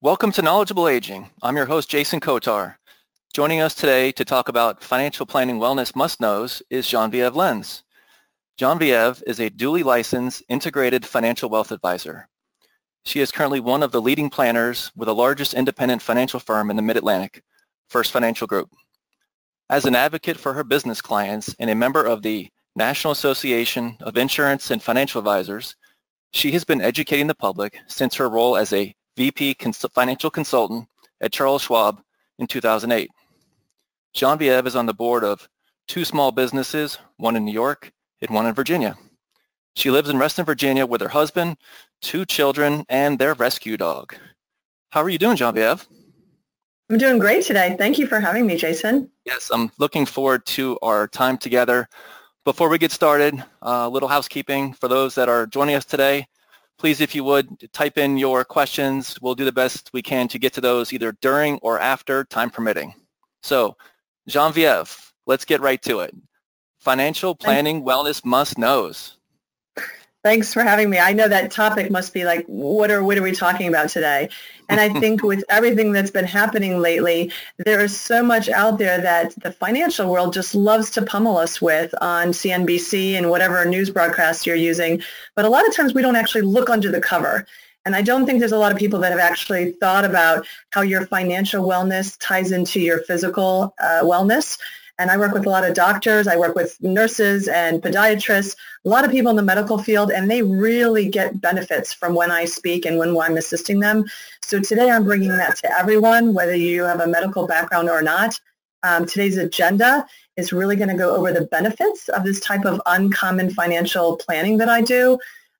Welcome to Knowledgeable Aging. I'm your host, Jason Kotar. Joining us today to talk about financial planning wellness must-knows is Genevieve Lenz. Genevieve is a duly licensed integrated financial wealth advisor. She is currently one of the leading planners with the largest independent financial firm in the Mid-Atlantic, First Financial Group. As an advocate for her business clients and a member of the National Association of Insurance and Financial Advisors, she has been educating the public since her role as a VP cons- financial consultant at Charles Schwab in 2008. Genevieve is on the board of two small businesses, one in New York and one in Virginia. She lives in Reston, Virginia with her husband, two children, and their rescue dog. How are you doing, Genevieve? I'm doing great today. Thank you for having me, Jason. Yes, I'm looking forward to our time together. Before we get started, a uh, little housekeeping for those that are joining us today please, if you would, type in your questions. We'll do the best we can to get to those either during or after, time permitting. So, Genevieve, let's get right to it. Financial planning wellness must knows. Thanks for having me. I know that topic must be like, what are what are we talking about today? And I think with everything that's been happening lately, there is so much out there that the financial world just loves to pummel us with on CNBC and whatever news broadcast you're using. But a lot of times we don't actually look under the cover. And I don't think there's a lot of people that have actually thought about how your financial wellness ties into your physical uh, wellness. And I work with a lot of doctors, I work with nurses and podiatrists, a lot of people in the medical field, and they really get benefits from when I speak and when I'm assisting them. So today I'm bringing that to everyone, whether you have a medical background or not. Um, today's agenda is really going to go over the benefits of this type of uncommon financial planning that I do,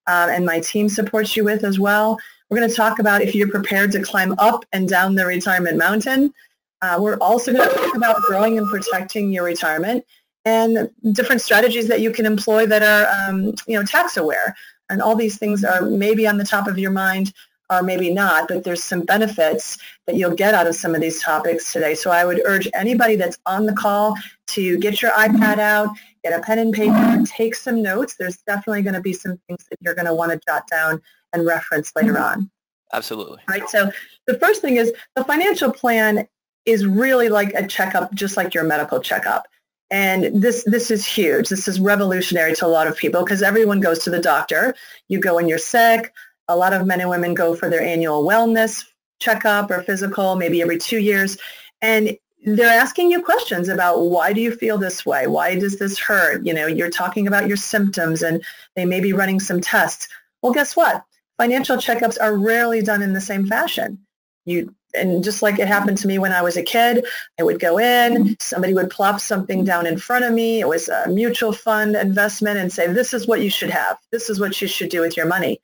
um, and my team supports you with as well. We're going to talk about if you're prepared to climb up and down the retirement mountain. Uh, we're also going to talk about growing and protecting your retirement and different strategies that you can employ that are, um, you know, tax aware. And all these things are maybe on the top of your mind or maybe not, but there's some benefits that you'll get out of some of these topics today. So I would urge anybody that's on the call to get your iPad out, get a pen and paper, take some notes. There's definitely going to be some things that you're going to want to jot down and reference later on. Absolutely. Right. So the first thing is the financial plan is really like a checkup, just like your medical checkup. And this this is huge. This is revolutionary to a lot of people because everyone goes to the doctor. You go when you're sick. A lot of men and women go for their annual wellness checkup or physical, maybe every two years. And they're asking you questions about why do you feel this way? Why does this hurt? You know, you're talking about your symptoms and they may be running some tests. Well, guess what? Financial checkups are rarely done in the same fashion. You and just like it happened to me when I was a kid, I would go in, somebody would plop something down in front of me. It was a mutual fund investment and say, this is what you should have. This is what you should do with your money.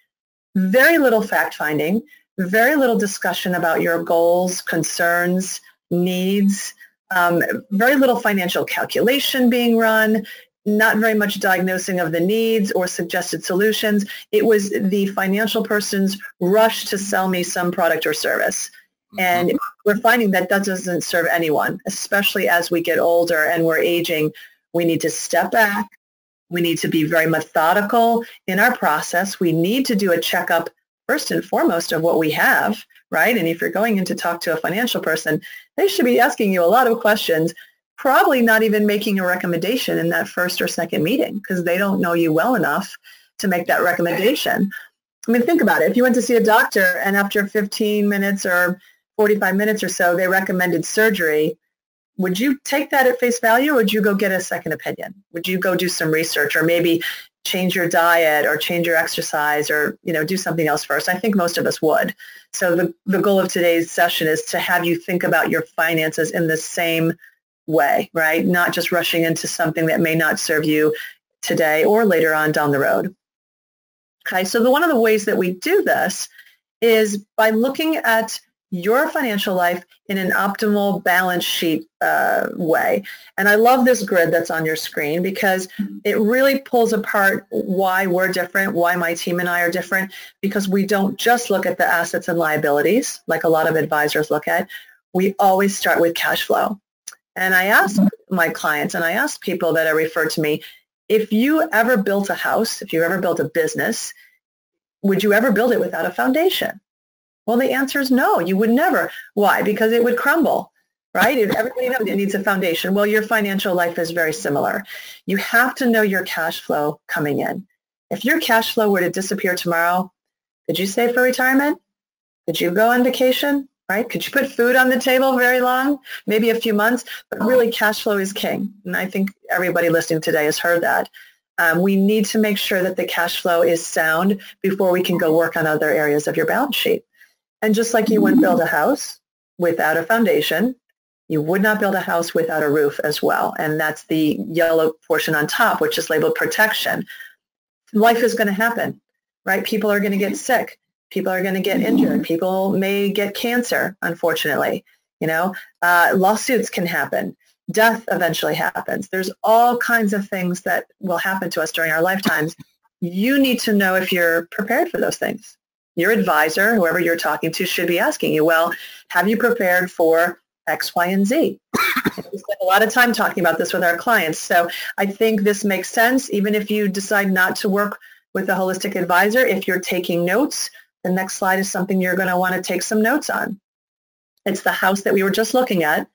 Very little fact finding, very little discussion about your goals, concerns, needs, um, very little financial calculation being run, not very much diagnosing of the needs or suggested solutions. It was the financial person's rush to sell me some product or service. And mm-hmm. we're finding that that doesn't serve anyone, especially as we get older and we're aging. We need to step back. We need to be very methodical in our process. We need to do a checkup first and foremost of what we have, right? And if you're going in to talk to a financial person, they should be asking you a lot of questions, probably not even making a recommendation in that first or second meeting because they don't know you well enough to make that recommendation. I mean, think about it. If you went to see a doctor and after 15 minutes or 45 minutes or so, they recommended surgery. Would you take that at face value or would you go get a second opinion? Would you go do some research or maybe change your diet or change your exercise or, you know, do something else first? I think most of us would. So the, the goal of today's session is to have you think about your finances in the same way, right? Not just rushing into something that may not serve you today or later on down the road. Okay, so the, one of the ways that we do this is by looking at your financial life in an optimal balance sheet uh, way. And I love this grid that's on your screen because it really pulls apart why we're different, why my team and I are different, because we don't just look at the assets and liabilities like a lot of advisors look at. We always start with cash flow. And I ask my clients and I ask people that are referred to me, if you ever built a house, if you ever built a business, would you ever build it without a foundation? Well, the answer is no, you would never. Why? Because it would crumble, right? If everybody knows it needs a foundation. Well, your financial life is very similar. You have to know your cash flow coming in. If your cash flow were to disappear tomorrow, could you save for retirement? Could you go on vacation? Right? Could you put food on the table very long? Maybe a few months, but really cash flow is king. And I think everybody listening today has heard that. Um, we need to make sure that the cash flow is sound before we can go work on other areas of your balance sheet. And just like you wouldn't build a house without a foundation, you would not build a house without a roof as well. And that's the yellow portion on top, which is labeled protection. Life is going to happen, right? People are going to get sick. People are going to get injured. People may get cancer, unfortunately. You know, uh, lawsuits can happen death eventually happens. There's all kinds of things that will happen to us during our lifetimes. You need to know if you're prepared for those things. Your advisor, whoever you're talking to, should be asking you, well, have you prepared for X, Y, and Z? we spend a lot of time talking about this with our clients. So I think this makes sense. Even if you decide not to work with a holistic advisor, if you're taking notes, the next slide is something you're going to want to take some notes on. It's the house that we were just looking at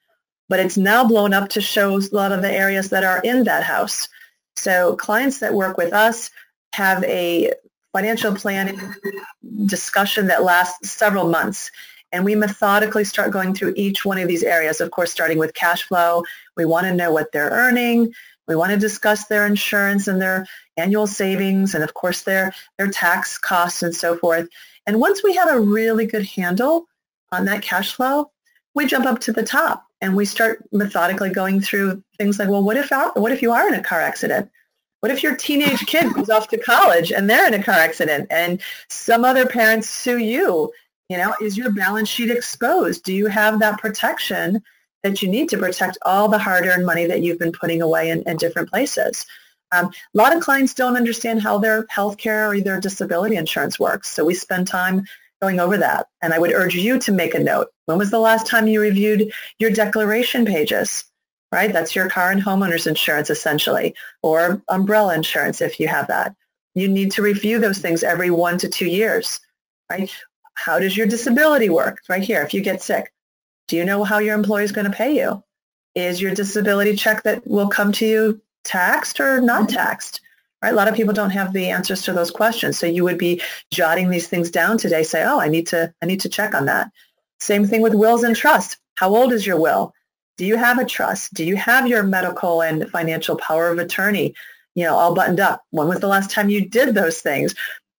but it's now blown up to show a lot of the areas that are in that house. So clients that work with us have a financial planning discussion that lasts several months. And we methodically start going through each one of these areas, of course, starting with cash flow. We want to know what they're earning. We want to discuss their insurance and their annual savings and, of course, their, their tax costs and so forth. And once we have a really good handle on that cash flow, we jump up to the top and we start methodically going through things like, well, what if what if you are in a car accident? What if your teenage kid goes off to college and they're in a car accident and some other parents sue you? You know, is your balance sheet exposed? Do you have that protection that you need to protect all the hard-earned money that you've been putting away in, in different places? Um, a lot of clients don't understand how their health care or their disability insurance works. So we spend time going over that. And I would urge you to make a note. When was the last time you reviewed your declaration pages? Right? That's your car and homeowner's insurance essentially, or umbrella insurance if you have that. You need to review those things every one to two years. Right? How does your disability work? Right here, if you get sick, do you know how your employer is going to pay you? Is your disability check that will come to you taxed or not mm-hmm. taxed? Right? A lot of people don't have the answers to those questions. So you would be jotting these things down today, say, oh, I need to, I need to check on that. Same thing with wills and trust. How old is your will? Do you have a trust? Do you have your medical and financial power of attorney, you know, all buttoned up? When was the last time you did those things?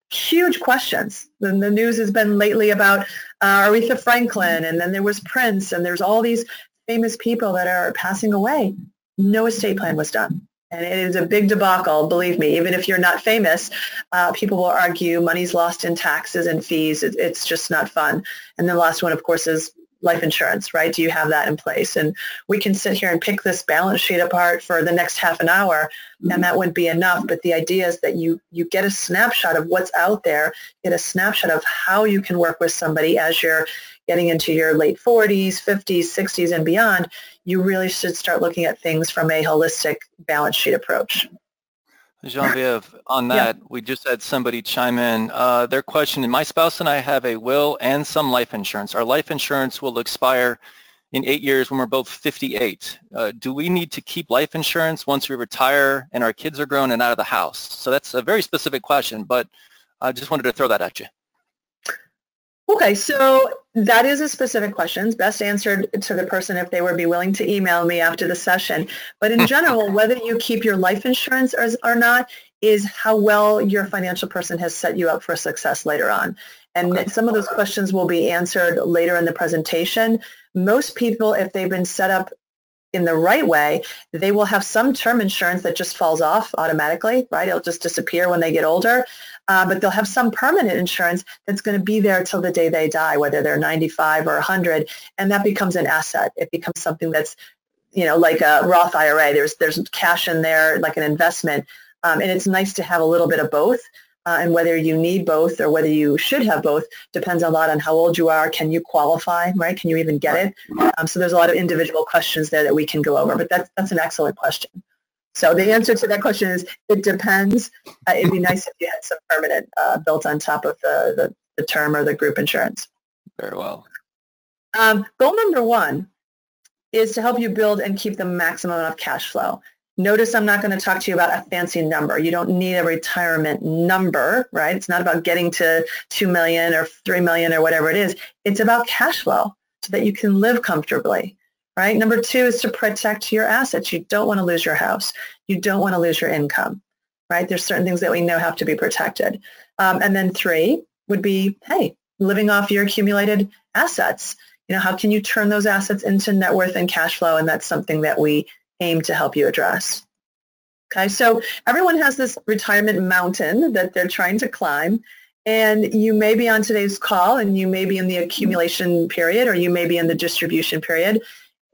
Huge questions. The news has been lately about uh, Aretha Franklin, and then there was Prince, and there's all these famous people that are passing away. No estate plan was done. And it is a big debacle, believe me. Even if you're not famous, uh, people will argue money's lost in taxes and fees. It, it's just not fun. And the last one, of course, is life insurance, right? Do you have that in place? And we can sit here and pick this balance sheet apart for the next half an hour, and mm-hmm. that wouldn't be enough. But the idea is that you you get a snapshot of what's out there, get a snapshot of how you can work with somebody as you're getting into your late 40s, 50s, 60s, and beyond. You really should start looking at things from a holistic balance sheet approach. Genevieve, on that, yeah. we just had somebody chime in. Uh, their question, my spouse and I have a will and some life insurance. Our life insurance will expire in eight years when we're both 58. Uh, do we need to keep life insurance once we retire and our kids are grown and out of the house? So that's a very specific question, but I just wanted to throw that at you. Okay, so that is a specific question. best answered to the person if they would be willing to email me after the session. But in general, whether you keep your life insurance or, or not is how well your financial person has set you up for success later on. And okay. some of those questions will be answered later in the presentation. Most people, if they've been set up in the right way, they will have some term insurance that just falls off automatically, right? It'll just disappear when they get older. Uh, but they'll have some permanent insurance that's going to be there till the day they die, whether they're 95 or 100, and that becomes an asset. It becomes something that's, you know, like a Roth IRA. There's there's cash in there, like an investment, um, and it's nice to have a little bit of both. Uh, and whether you need both or whether you should have both depends a lot on how old you are. Can you qualify, right? Can you even get it? Um, so there's a lot of individual questions there that we can go over, but that's, that's an excellent question. So the answer to that question is it depends. Uh, it'd be nice if you had some permanent uh, built on top of the, the, the term or the group insurance. Very well. Um, goal number one is to help you build and keep the maximum of cash flow. Notice I'm not going to talk to you about a fancy number. You don't need a retirement number, right? It's not about getting to 2 million or 3 million or whatever it is. It's about cash flow so that you can live comfortably, right? Number two is to protect your assets. You don't want to lose your house. You don't want to lose your income, right? There's certain things that we know have to be protected. Um, and then three would be, hey, living off your accumulated assets. You know, how can you turn those assets into net worth and cash flow? And that's something that we aim to help you address. Okay, so everyone has this retirement mountain that they're trying to climb. And you may be on today's call and you may be in the accumulation period or you may be in the distribution period.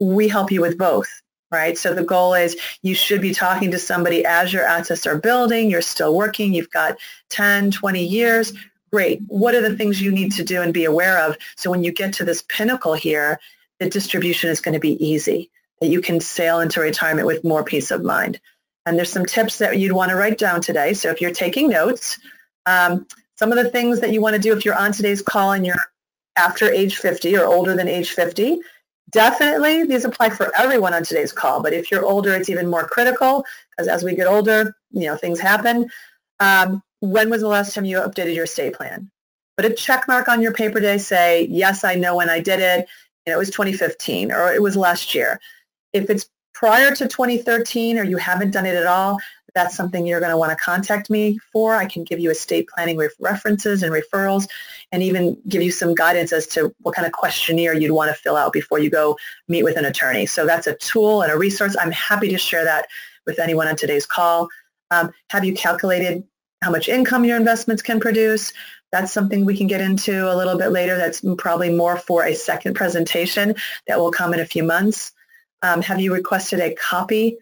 We help you with both, right? So the goal is you should be talking to somebody as your assets are building, you're still working, you've got 10, 20 years. Great. What are the things you need to do and be aware of? So when you get to this pinnacle here, the distribution is going to be easy, that you can sail into retirement with more peace of mind. And there's some tips that you'd want to write down today. So if you're taking notes, um, some of the things that you want to do if you're on today's call and you're after age 50 or older than age 50, definitely these apply for everyone on today's call. But if you're older, it's even more critical because as we get older, you know, things happen. Um, when was the last time you updated your estate plan? Put a check mark on your paper today. Say, yes, I know when I did it. Know, it was 2015 or it was last year. If it's prior to 2013 or you haven't done it at all, that's something you're going to want to contact me for. I can give you estate planning references and referrals and even give you some guidance as to what kind of questionnaire you'd want to fill out before you go meet with an attorney. So that's a tool and a resource. I'm happy to share that with anyone on today's call. Um, have you calculated how much income your investments can produce? That's something we can get into a little bit later. That's probably more for a second presentation that will come in a few months. Um, have you requested a copy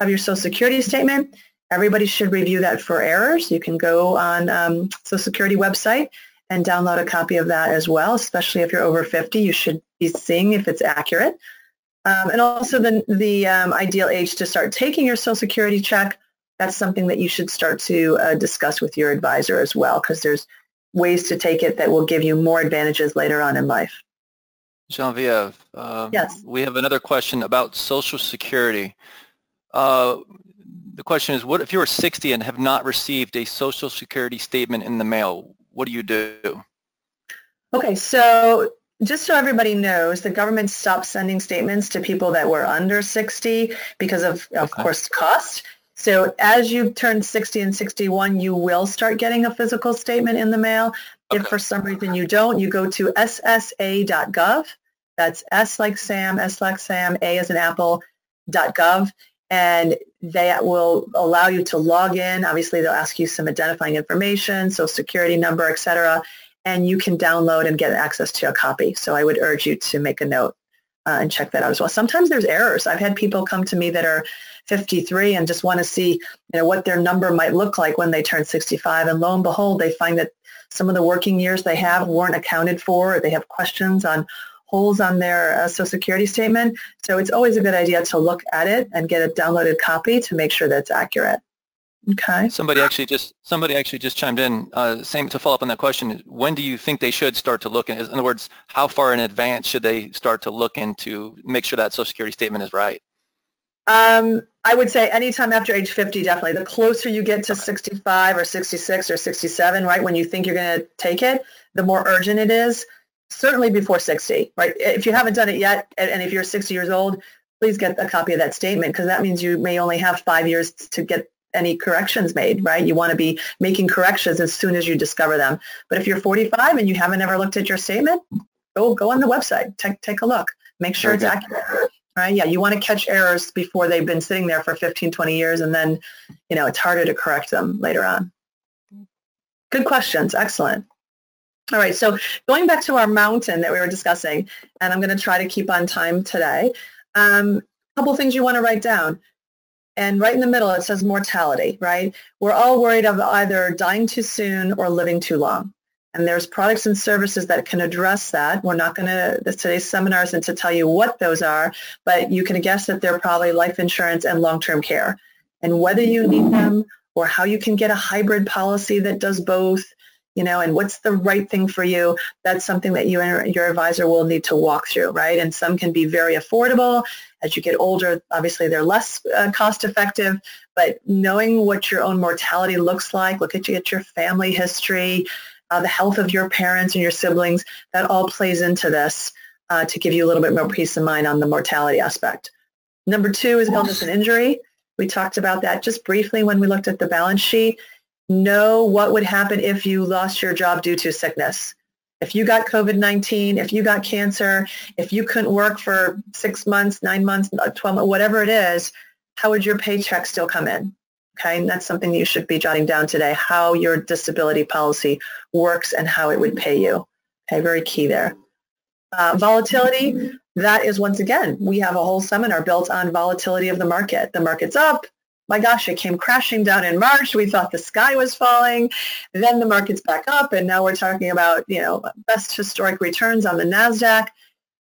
of your Social Security statement? Everybody should review that for errors. You can go on um, Social Security website and download a copy of that as well, especially if you're over 50. You should be seeing if it's accurate. Um, and also the, the um, ideal age to start taking your Social Security check. That's something that you should start to uh, discuss with your advisor as well because there's ways to take it that will give you more advantages later on in life. Genevieve, uh, yes. we have another question about Social Security. Uh, the question is, what if you are 60 and have not received a Social Security statement in the mail? What do you do? Okay, so just so everybody knows, the government stopped sending statements to people that were under 60 because of, of okay. course, cost. So as you turn 60 and 61, you will start getting a physical statement in the mail. Okay. If for some reason you don't, you go to ssa.gov. That's S like Sam, S like Sam, A as an apple, .gov and that will allow you to log in. Obviously, they'll ask you some identifying information, social security number, etc., and you can download and get access to a copy. So I would urge you to make a note uh, and check that out as well. Sometimes there's errors. I've had people come to me that are 53 and just want to see you know, what their number might look like when they turn 65, and lo and behold, they find that some of the working years they have weren't accounted for, or they have questions on holes on their uh, Social Security statement. So it's always a good idea to look at it and get a downloaded copy to make sure that it's accurate. Okay. Somebody actually just somebody actually just chimed in. Uh, same to follow up on that question. When do you think they should start to look? In, in other words, how far in advance should they start to look into make sure that Social Security statement is right? Um, I would say anytime after age 50, definitely. The closer you get to 65 or 66 or 67, right, when you think you're going to take it, the more urgent it is certainly before 60, right? If you haven't done it yet, and if you're 60 years old, please get a copy of that statement because that means you may only have five years to get any corrections made, right? You want to be making corrections as soon as you discover them. But if you're 45 and you haven't ever looked at your statement, go go on the website, take take a look, make sure it's accurate. Right? Yeah, you want to catch errors before they've been sitting there for 15, 20 years, and then, you know, it's harder to correct them later on. Good questions. Excellent. All right, so going back to our mountain that we were discussing, and I'm going to try to keep on time today. Um, a couple things you want to write down. And right in the middle, it says mortality, right? We're all worried of either dying too soon or living too long. And there's products and services that can address that. We're not going to, today's seminar isn't to tell you what those are, but you can guess that they're probably life insurance and long-term care. And whether you need them or how you can get a hybrid policy that does both, you know, and what's the right thing for you, that's something that you and your advisor will need to walk through, right? And some can be very affordable. As you get older, obviously they're less uh, cost effective, but knowing what your own mortality looks like, look at, you, at your family history, uh, the health of your parents and your siblings, that all plays into this uh, to give you a little bit more peace of mind on the mortality aspect. Number two is illness and injury. We talked about that just briefly when we looked at the balance sheet. Know what would happen if you lost your job due to sickness. If you got COVID-19, if you got cancer, if you couldn't work for six months, nine months, 12 months, whatever it is, how would your paycheck still come in? Okay, and that's something you should be jotting down today, how your disability policy works and how it would pay you. Okay, very key there. Uh, volatility, that is once again, we have a whole seminar built on volatility of the market. The market's up. My gosh, it came crashing down in March. We thought the sky was falling. Then the market's back up, and now we're talking about you know best historic returns on the Nasdaq.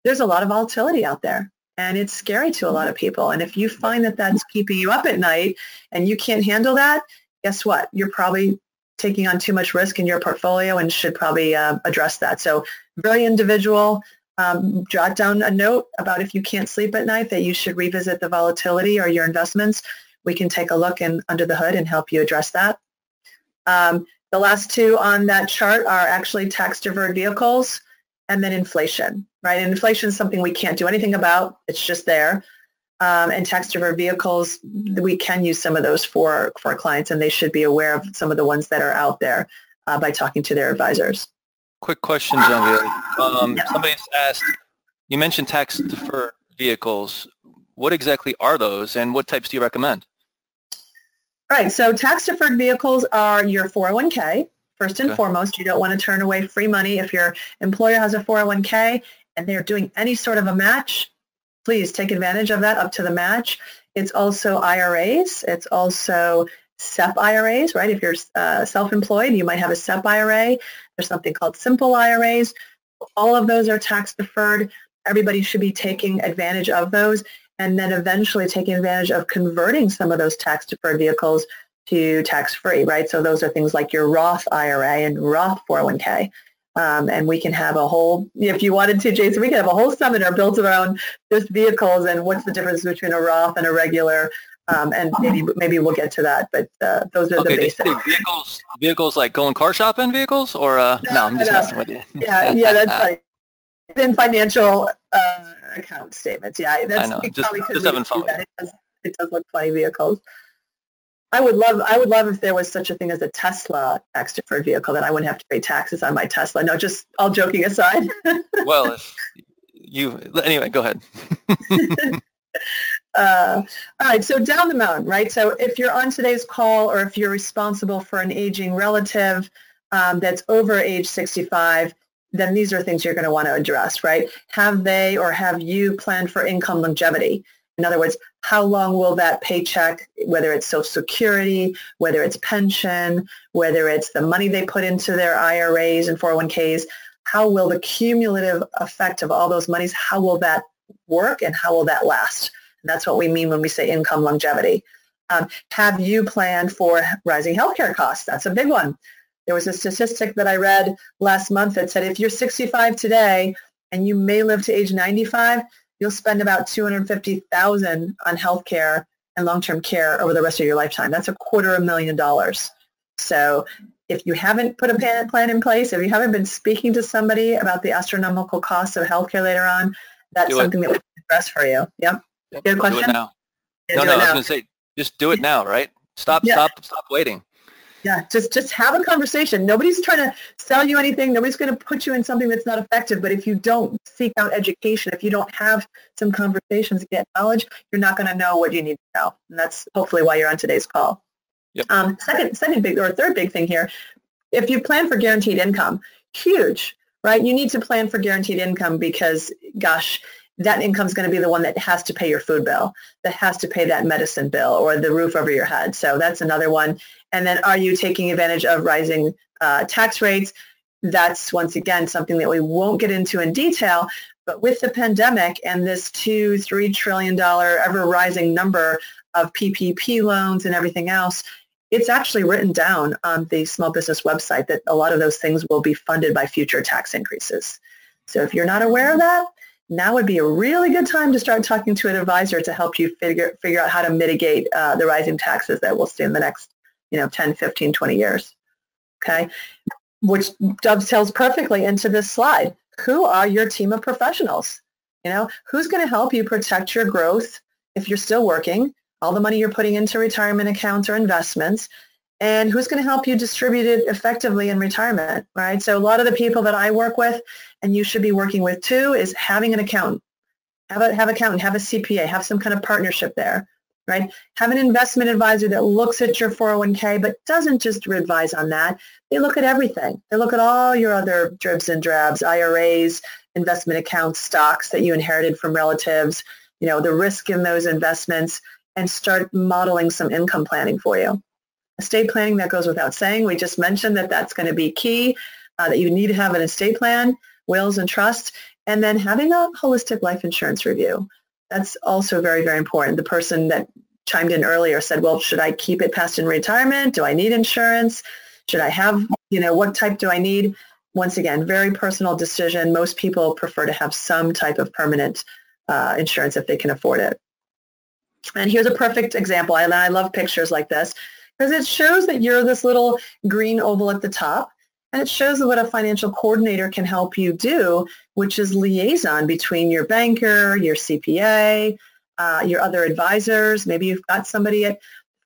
There's a lot of volatility out there, and it's scary to a lot of people. And if you find that that's keeping you up at night and you can't handle that, guess what? You're probably taking on too much risk in your portfolio and should probably uh, address that. So very individual. Um, jot down a note about if you can't sleep at night that you should revisit the volatility or your investments. We can take a look in, under the hood and help you address that. Um, the last two on that chart are actually tax deferred vehicles and then inflation, right? And inflation is something we can't do anything about. It's just there. Um, and tax deferred vehicles, we can use some of those for, for clients and they should be aware of some of the ones that are out there uh, by talking to their advisors. Quick question, Genevieve. Um, yeah. Somebody's asked, you mentioned tax deferred vehicles. What exactly are those and what types do you recommend? All right, so tax deferred vehicles are your 401k. First and okay. foremost, you don't want to turn away free money. If your employer has a 401k and they're doing any sort of a match, please take advantage of that up to the match. It's also IRAs. It's also SEP IRAs, right? If you're uh, self-employed, you might have a SEP IRA. There's something called simple IRAs. All of those are tax deferred. Everybody should be taking advantage of those and then eventually taking advantage of converting some of those tax deferred vehicles to tax-free, right? So those are things like your Roth IRA and Roth 401k. Um, and we can have a whole, if you wanted to, Jason, we can have a whole seminar built around just vehicles and what's the difference between a Roth and a regular um, and maybe maybe we'll get to that. But uh, those are okay, the basics. Vehicles, vehicles like going car shopping vehicles, or uh, no, I'm just messing with you. yeah, yeah, that's right. In financial uh, account statements, yeah, that's I know. Just, just having fun. It does, it does look funny vehicles. I would love I would love if there was such a thing as a Tesla tax deferred vehicle that I wouldn't have to pay taxes on my Tesla. No, just all joking aside. well, if you anyway, go ahead. Uh, all right, so down the mountain, right? So if you're on today's call or if you're responsible for an aging relative um, that's over age 65, then these are things you're going to want to address, right? Have they or have you planned for income longevity? In other words, how long will that paycheck, whether it's Social Security, whether it's pension, whether it's the money they put into their IRAs and 401ks, how will the cumulative effect of all those monies, how will that work and how will that last? That's what we mean when we say income longevity. Um, have you planned for rising healthcare costs? That's a big one. There was a statistic that I read last month that said if you're 65 today and you may live to age 95, you'll spend about 250,000 on healthcare and long-term care over the rest of your lifetime. That's a quarter of a million dollars. So if you haven't put a plan in place, if you haven't been speaking to somebody about the astronomical costs of healthcare later on, that's Do something it. that we can address for you. Yep. Good question. Do it now. Yeah, no, no, I was going to say, just do it now, right? Stop, yeah. stop, stop waiting. Yeah, just just have a conversation. Nobody's trying to sell you anything. Nobody's going to put you in something that's not effective. But if you don't seek out education, if you don't have some conversations, get knowledge, you're not going to know what you need to know. And that's hopefully why you're on today's call. Yep. Um, second, second big or third big thing here, if you plan for guaranteed income, huge, right? You need to plan for guaranteed income because, gosh, that income is going to be the one that has to pay your food bill, that has to pay that medicine bill or the roof over your head. So that's another one. And then are you taking advantage of rising uh, tax rates? That's once again something that we won't get into in detail. But with the pandemic and this two, three trillion dollar ever rising number of PPP loans and everything else, it's actually written down on the small business website that a lot of those things will be funded by future tax increases. So if you're not aware of that, now would be a really good time to start talking to an advisor to help you figure, figure out how to mitigate uh, the rising taxes that we'll see in the next, you know, 10, 15, 20 years. Okay, which dovetails perfectly into this slide. Who are your team of professionals? You know, who's going to help you protect your growth if you're still working, all the money you're putting into retirement accounts or investments, and who's going to help you distribute it effectively in retirement, right? So a lot of the people that I work with, and you should be working with too, is having an accountant. Have a have accountant, have a CPA, have some kind of partnership there, right? Have an investment advisor that looks at your 401k, but doesn't just advise on that. They look at everything. They look at all your other dribs and drabs, IRAs, investment accounts, stocks that you inherited from relatives, you know, the risk in those investments, and start modeling some income planning for you. Estate planning, that goes without saying. We just mentioned that that's going to be key, uh, that you need to have an estate plan, wills and trusts, and then having a holistic life insurance review. That's also very, very important. The person that chimed in earlier said, well, should I keep it past in retirement? Do I need insurance? Should I have, you know, what type do I need? Once again, very personal decision. Most people prefer to have some type of permanent uh, insurance if they can afford it. And here's a perfect example. And I love pictures like this because it shows that you're this little green oval at the top. And it shows what a financial coordinator can help you do, which is liaison between your banker, your CPA, uh, your other advisors. Maybe you've got somebody at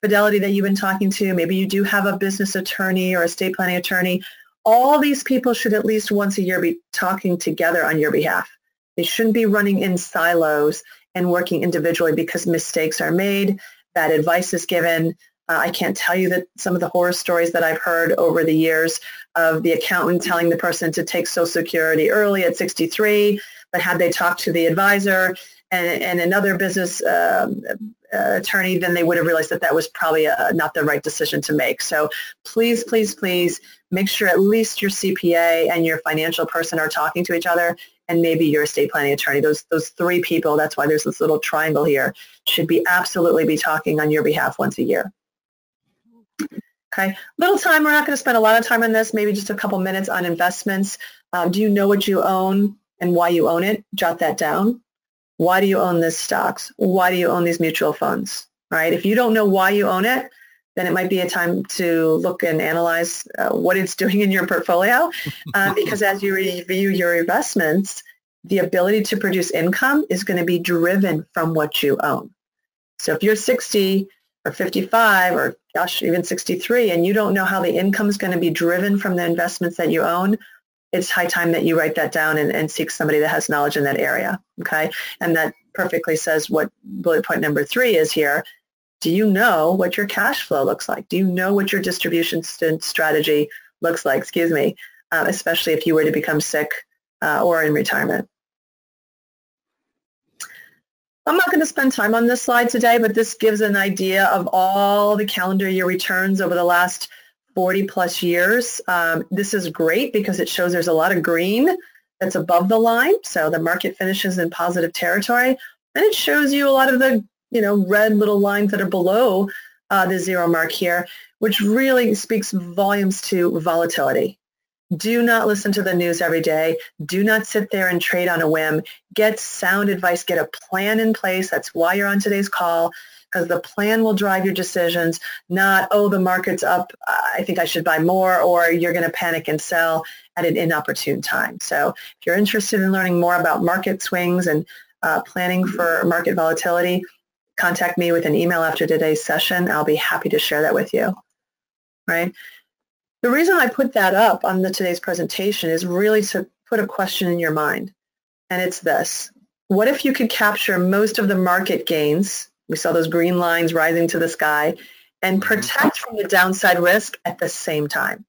Fidelity that you've been talking to. Maybe you do have a business attorney or a estate planning attorney. All these people should at least once a year be talking together on your behalf. They shouldn't be running in silos and working individually because mistakes are made, bad advice is given. Uh, I can't tell you that some of the horror stories that I've heard over the years of the accountant telling the person to take Social Security early at 63, but had they talked to the advisor and, and another business uh, attorney, then they would have realized that that was probably a, uh, not the right decision to make. So please, please, please make sure at least your CPA and your financial person are talking to each other and maybe your estate planning attorney. Those those three people, that's why there's this little triangle here, should be absolutely be talking on your behalf once a year. Okay, little time. We're not going to spend a lot of time on this. Maybe just a couple minutes on investments. Um, do you know what you own and why you own it? Jot that down. Why do you own this stocks? Why do you own these mutual funds? Right. If you don't know why you own it, then it might be a time to look and analyze uh, what it's doing in your portfolio uh, because as you review your investments, the ability to produce income is going to be driven from what you own. So if you're 60 or 55 or gosh, even 63 and you don't know how the income is going to be driven from the investments that you own, it's high time that you write that down and, and seek somebody that has knowledge in that area. Okay. And that perfectly says what bullet point number three is here do you know what your cash flow looks like? Do you know what your distribution strategy looks like, excuse me, uh, especially if you were to become sick uh, or in retirement? I'm not going to spend time on this slide today, but this gives an idea of all the calendar year returns over the last 40 plus years. Um, this is great because it shows there's a lot of green that's above the line. So the market finishes in positive territory. And it shows you a lot of the you know, red little lines that are below uh, the zero mark here, which really speaks volumes to volatility. Do not listen to the news every day. Do not sit there and trade on a whim. Get sound advice. Get a plan in place. That's why you're on today's call because the plan will drive your decisions, not, oh, the market's up, I think I should buy more, or you're going to panic and sell at an inopportune time. So if you're interested in learning more about market swings and uh, planning for market volatility, contact me with an email after today's session. I'll be happy to share that with you, right? The reason I put that up on the today's presentation is really to put a question in your mind. And it's this. What if you could capture most of the market gains, we saw those green lines rising to the sky, and mm-hmm. protect from the downside risk at the same time?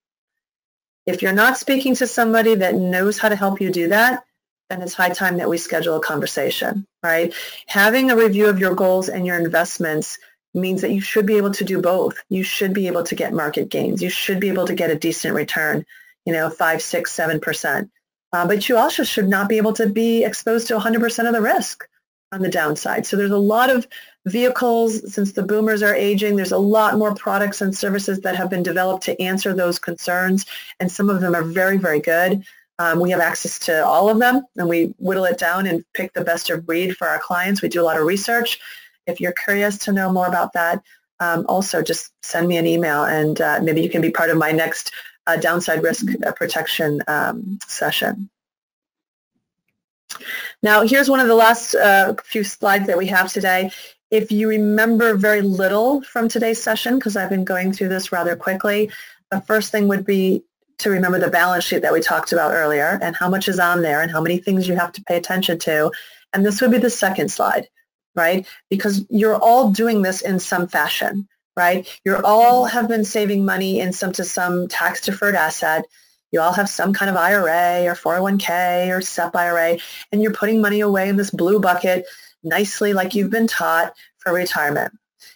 If you're not speaking to somebody that knows how to help you do that, then it's high time that we schedule a conversation, right? Having a review of your goals and your investments means that you should be able to do both. You should be able to get market gains. You should be able to get a decent return, you know, five, six, seven percent. Uh, but you also should not be able to be exposed to 100% of the risk. on the downside. So there's a lot of vehicles, since the boomers are aging, there's a lot more products and services that have been developed to answer those concerns, and some of them are very, very good. Um, we have access to all of them, and we whittle it down and pick the best of breed for our clients. We do a lot of research. If you're curious to know more about that, um, also just send me an email, and uh, maybe you can be part of my next uh, downside risk uh, protection um, session. Now, here's one of the last uh, few slides that we have today. If you remember very little from today's session, because I've been going through this rather quickly, the first thing would be to remember the balance sheet that we talked about earlier and how much is on there and how many things you have to pay attention to. And this would be the second slide, right? Because you're all doing this in some fashion, right? You're all have been saving money in some to some tax deferred asset. You all have some kind of IRA or 401k or SEP IRA, and you're putting money away in this blue bucket nicely like you've been taught for retirement.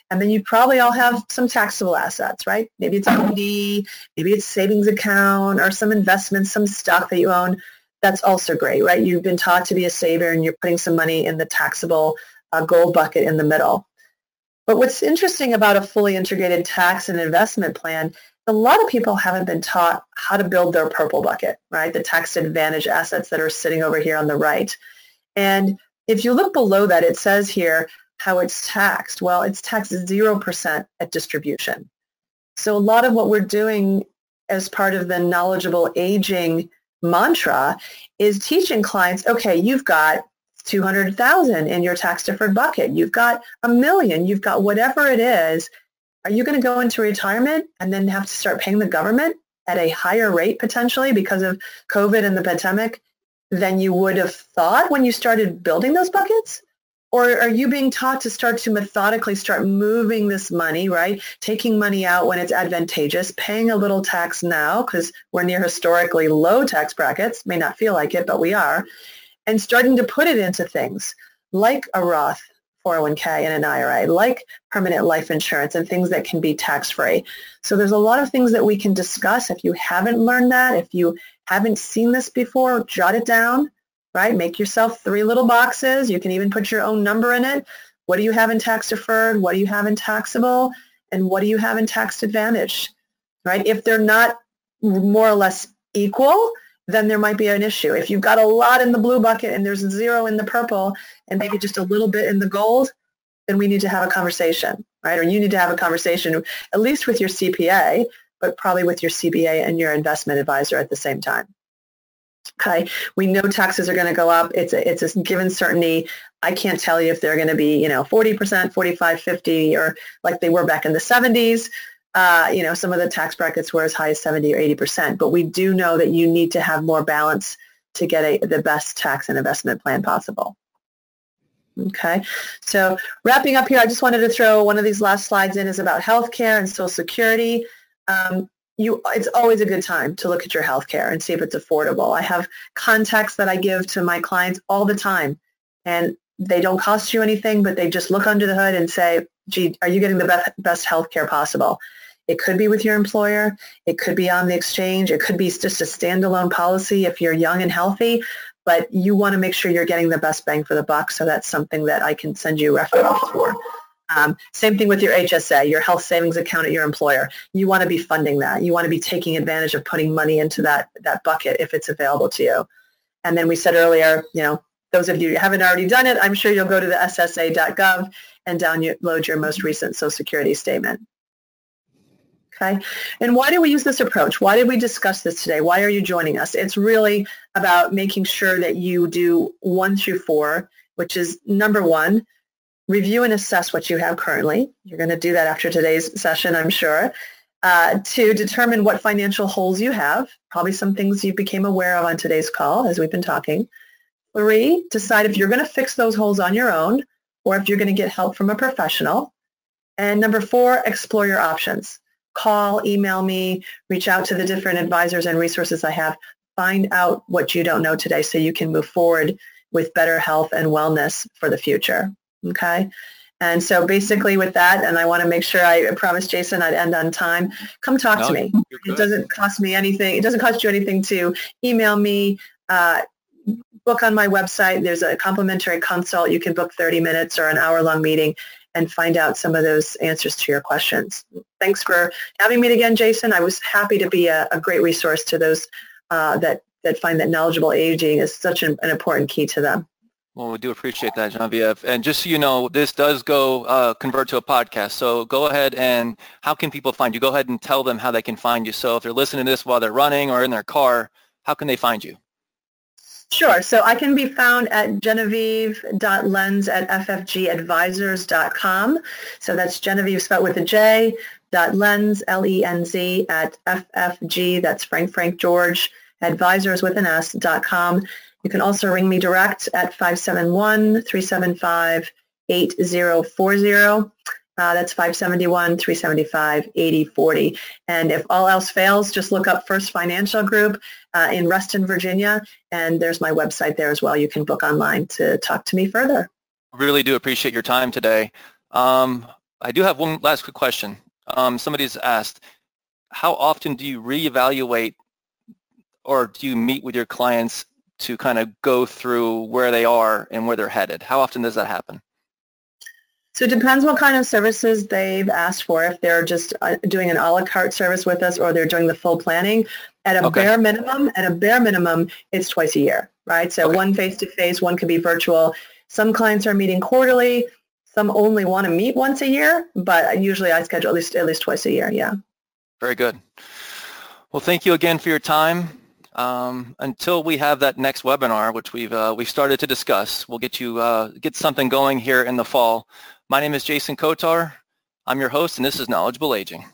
And then you probably all have some taxable assets, right? Maybe it's equity, maybe it's savings account or some investments, some stock that you own. That's also great, right? You've been taught to be a saver and you're putting some money in the taxable uh, gold bucket in the middle. But what's interesting about a fully integrated tax and investment plan, a lot of people haven't been taught how to build their purple bucket, right? The tax advantage assets that are sitting over here on the right. And if you look below that, it says here how it's taxed. Well, it's taxed 0% at distribution. So a lot of what we're doing as part of the knowledgeable aging mantra is teaching clients, okay, you've got 200,000 in your tax deferred bucket. You've got a million. You've got whatever it is. Are you going to go into retirement and then have to start paying the government at a higher rate potentially because of COVID and the pandemic than you would have thought when you started building those buckets? Or are you being taught to start to methodically start moving this money, right? Taking money out when it's advantageous, paying a little tax now because we're near historically low tax brackets, may not feel like it, but we are, and starting to put it into things like a Roth 401k and an IRA, like permanent life insurance and things that can be tax-free. So there's a lot of things that we can discuss. If you haven't learned that, if you haven't seen this before, jot it down right? Make yourself three little boxes. You can even put your own number in it. What do you have in tax deferred? What do you have in taxable? And what do you have in tax advantage, right? If they're not more or less equal, then there might be an issue. If you've got a lot in the blue bucket and there's zero in the purple and maybe just a little bit in the gold, then we need to have a conversation, right? Or you need to have a conversation at least with your CPA, but probably with your CPA and your investment advisor at the same time. Okay, we know taxes are going to go up. It's a, it's a given certainty. I can't tell you if they're going to be, you know, 40%, 45, 50, or like they were back in the 70s. Uh, you know, some of the tax brackets were as high as 70 or 80%. But we do know that you need to have more balance to get a, the best tax and investment plan possible. Okay, so wrapping up here, I just wanted to throw one of these last slides in is about healthcare and Social Security. Um, you it's always a good time to look at your health care and see if it's affordable. I have contacts that I give to my clients all the time and they don't cost you anything, but they just look under the hood and say, gee, are you getting the best, best health care possible? It could be with your employer. It could be on the exchange. It could be just a standalone policy if you're young and healthy, but you want to make sure you're getting the best bang for the buck. So that's something that I can send you referrals for. Um, same thing with your HSA, your health savings account at your employer. You want to be funding that. You want to be taking advantage of putting money into that, that bucket if it's available to you. And then we said earlier, you know, those of you who haven't already done it, I'm sure you'll go to the ssa.gov and download your most recent Social Security statement. Okay. And why do we use this approach? Why did we discuss this today? Why are you joining us? It's really about making sure that you do one through four, which is number one, review and assess what you have currently. You're going to do that after today's session, I'm sure. Uh, to determine what financial holes you have, probably some things you became aware of on today's call as we've been talking. Three, decide if you're going to fix those holes on your own or if you're going to get help from a professional. And number four, explore your options. Call, email me, reach out to the different advisors and resources I have. Find out what you don't know today so you can move forward with better health and wellness for the future. Okay. And so basically with that, and I want to make sure I promised Jason I'd end on time, come talk no, to me. It doesn't cost me anything. It doesn't cost you anything to email me. Uh, book on my website. There's a complimentary consult. You can book 30 minutes or an hour-long meeting and find out some of those answers to your questions. Thanks for having me again, Jason. I was happy to be a, a great resource to those uh, that, that find that knowledgeable aging is such an, an, important key to them. Well, we do appreciate that, Genevieve. And just so you know, this does go uh, convert to a podcast. So go ahead and how can people find you? Go ahead and tell them how they can find you. So if they're listening to this while they're running or in their car, how can they find you? Sure. So I can be found at genevieve.lenz at ffgadvisors.com. So that's Genevieve spelled with a J, dot Lenz, L-E-N-Z, at ffg, that's Frank Frank George, advisors with an S, dot com. You can also ring me direct at 571-375-8040. Uh, that's 571, 375, 8040. And if all else fails, just look up First Financial Group uh, in Reston, Virginia, and there's my website there as well. You can book online to talk to me further. Really do appreciate your time today. Um, I do have one last quick question. Um, somebody's asked, how often do you reevaluate or do you meet with your clients to kind of go through where they are and where they're headed? How often does that happen? So it depends what kind of services they've asked for. If they're just uh, doing an a la carte service with us or they're doing the full planning, at a okay. bare minimum, at a bare minimum, it's twice a year, right? So okay. one face-to-face, one could be virtual. Some clients are meeting quarterly. Some only want to meet once a year, but usually I schedule at least at least twice a year. Yeah. Very good. Well, thank you again for your time. Um, until we have that next webinar, which we've uh, we've started to discuss, we'll get you uh, get something going here in the fall. My name is Jason Kotar. I'm your host, and this is Knowledgeable Aging.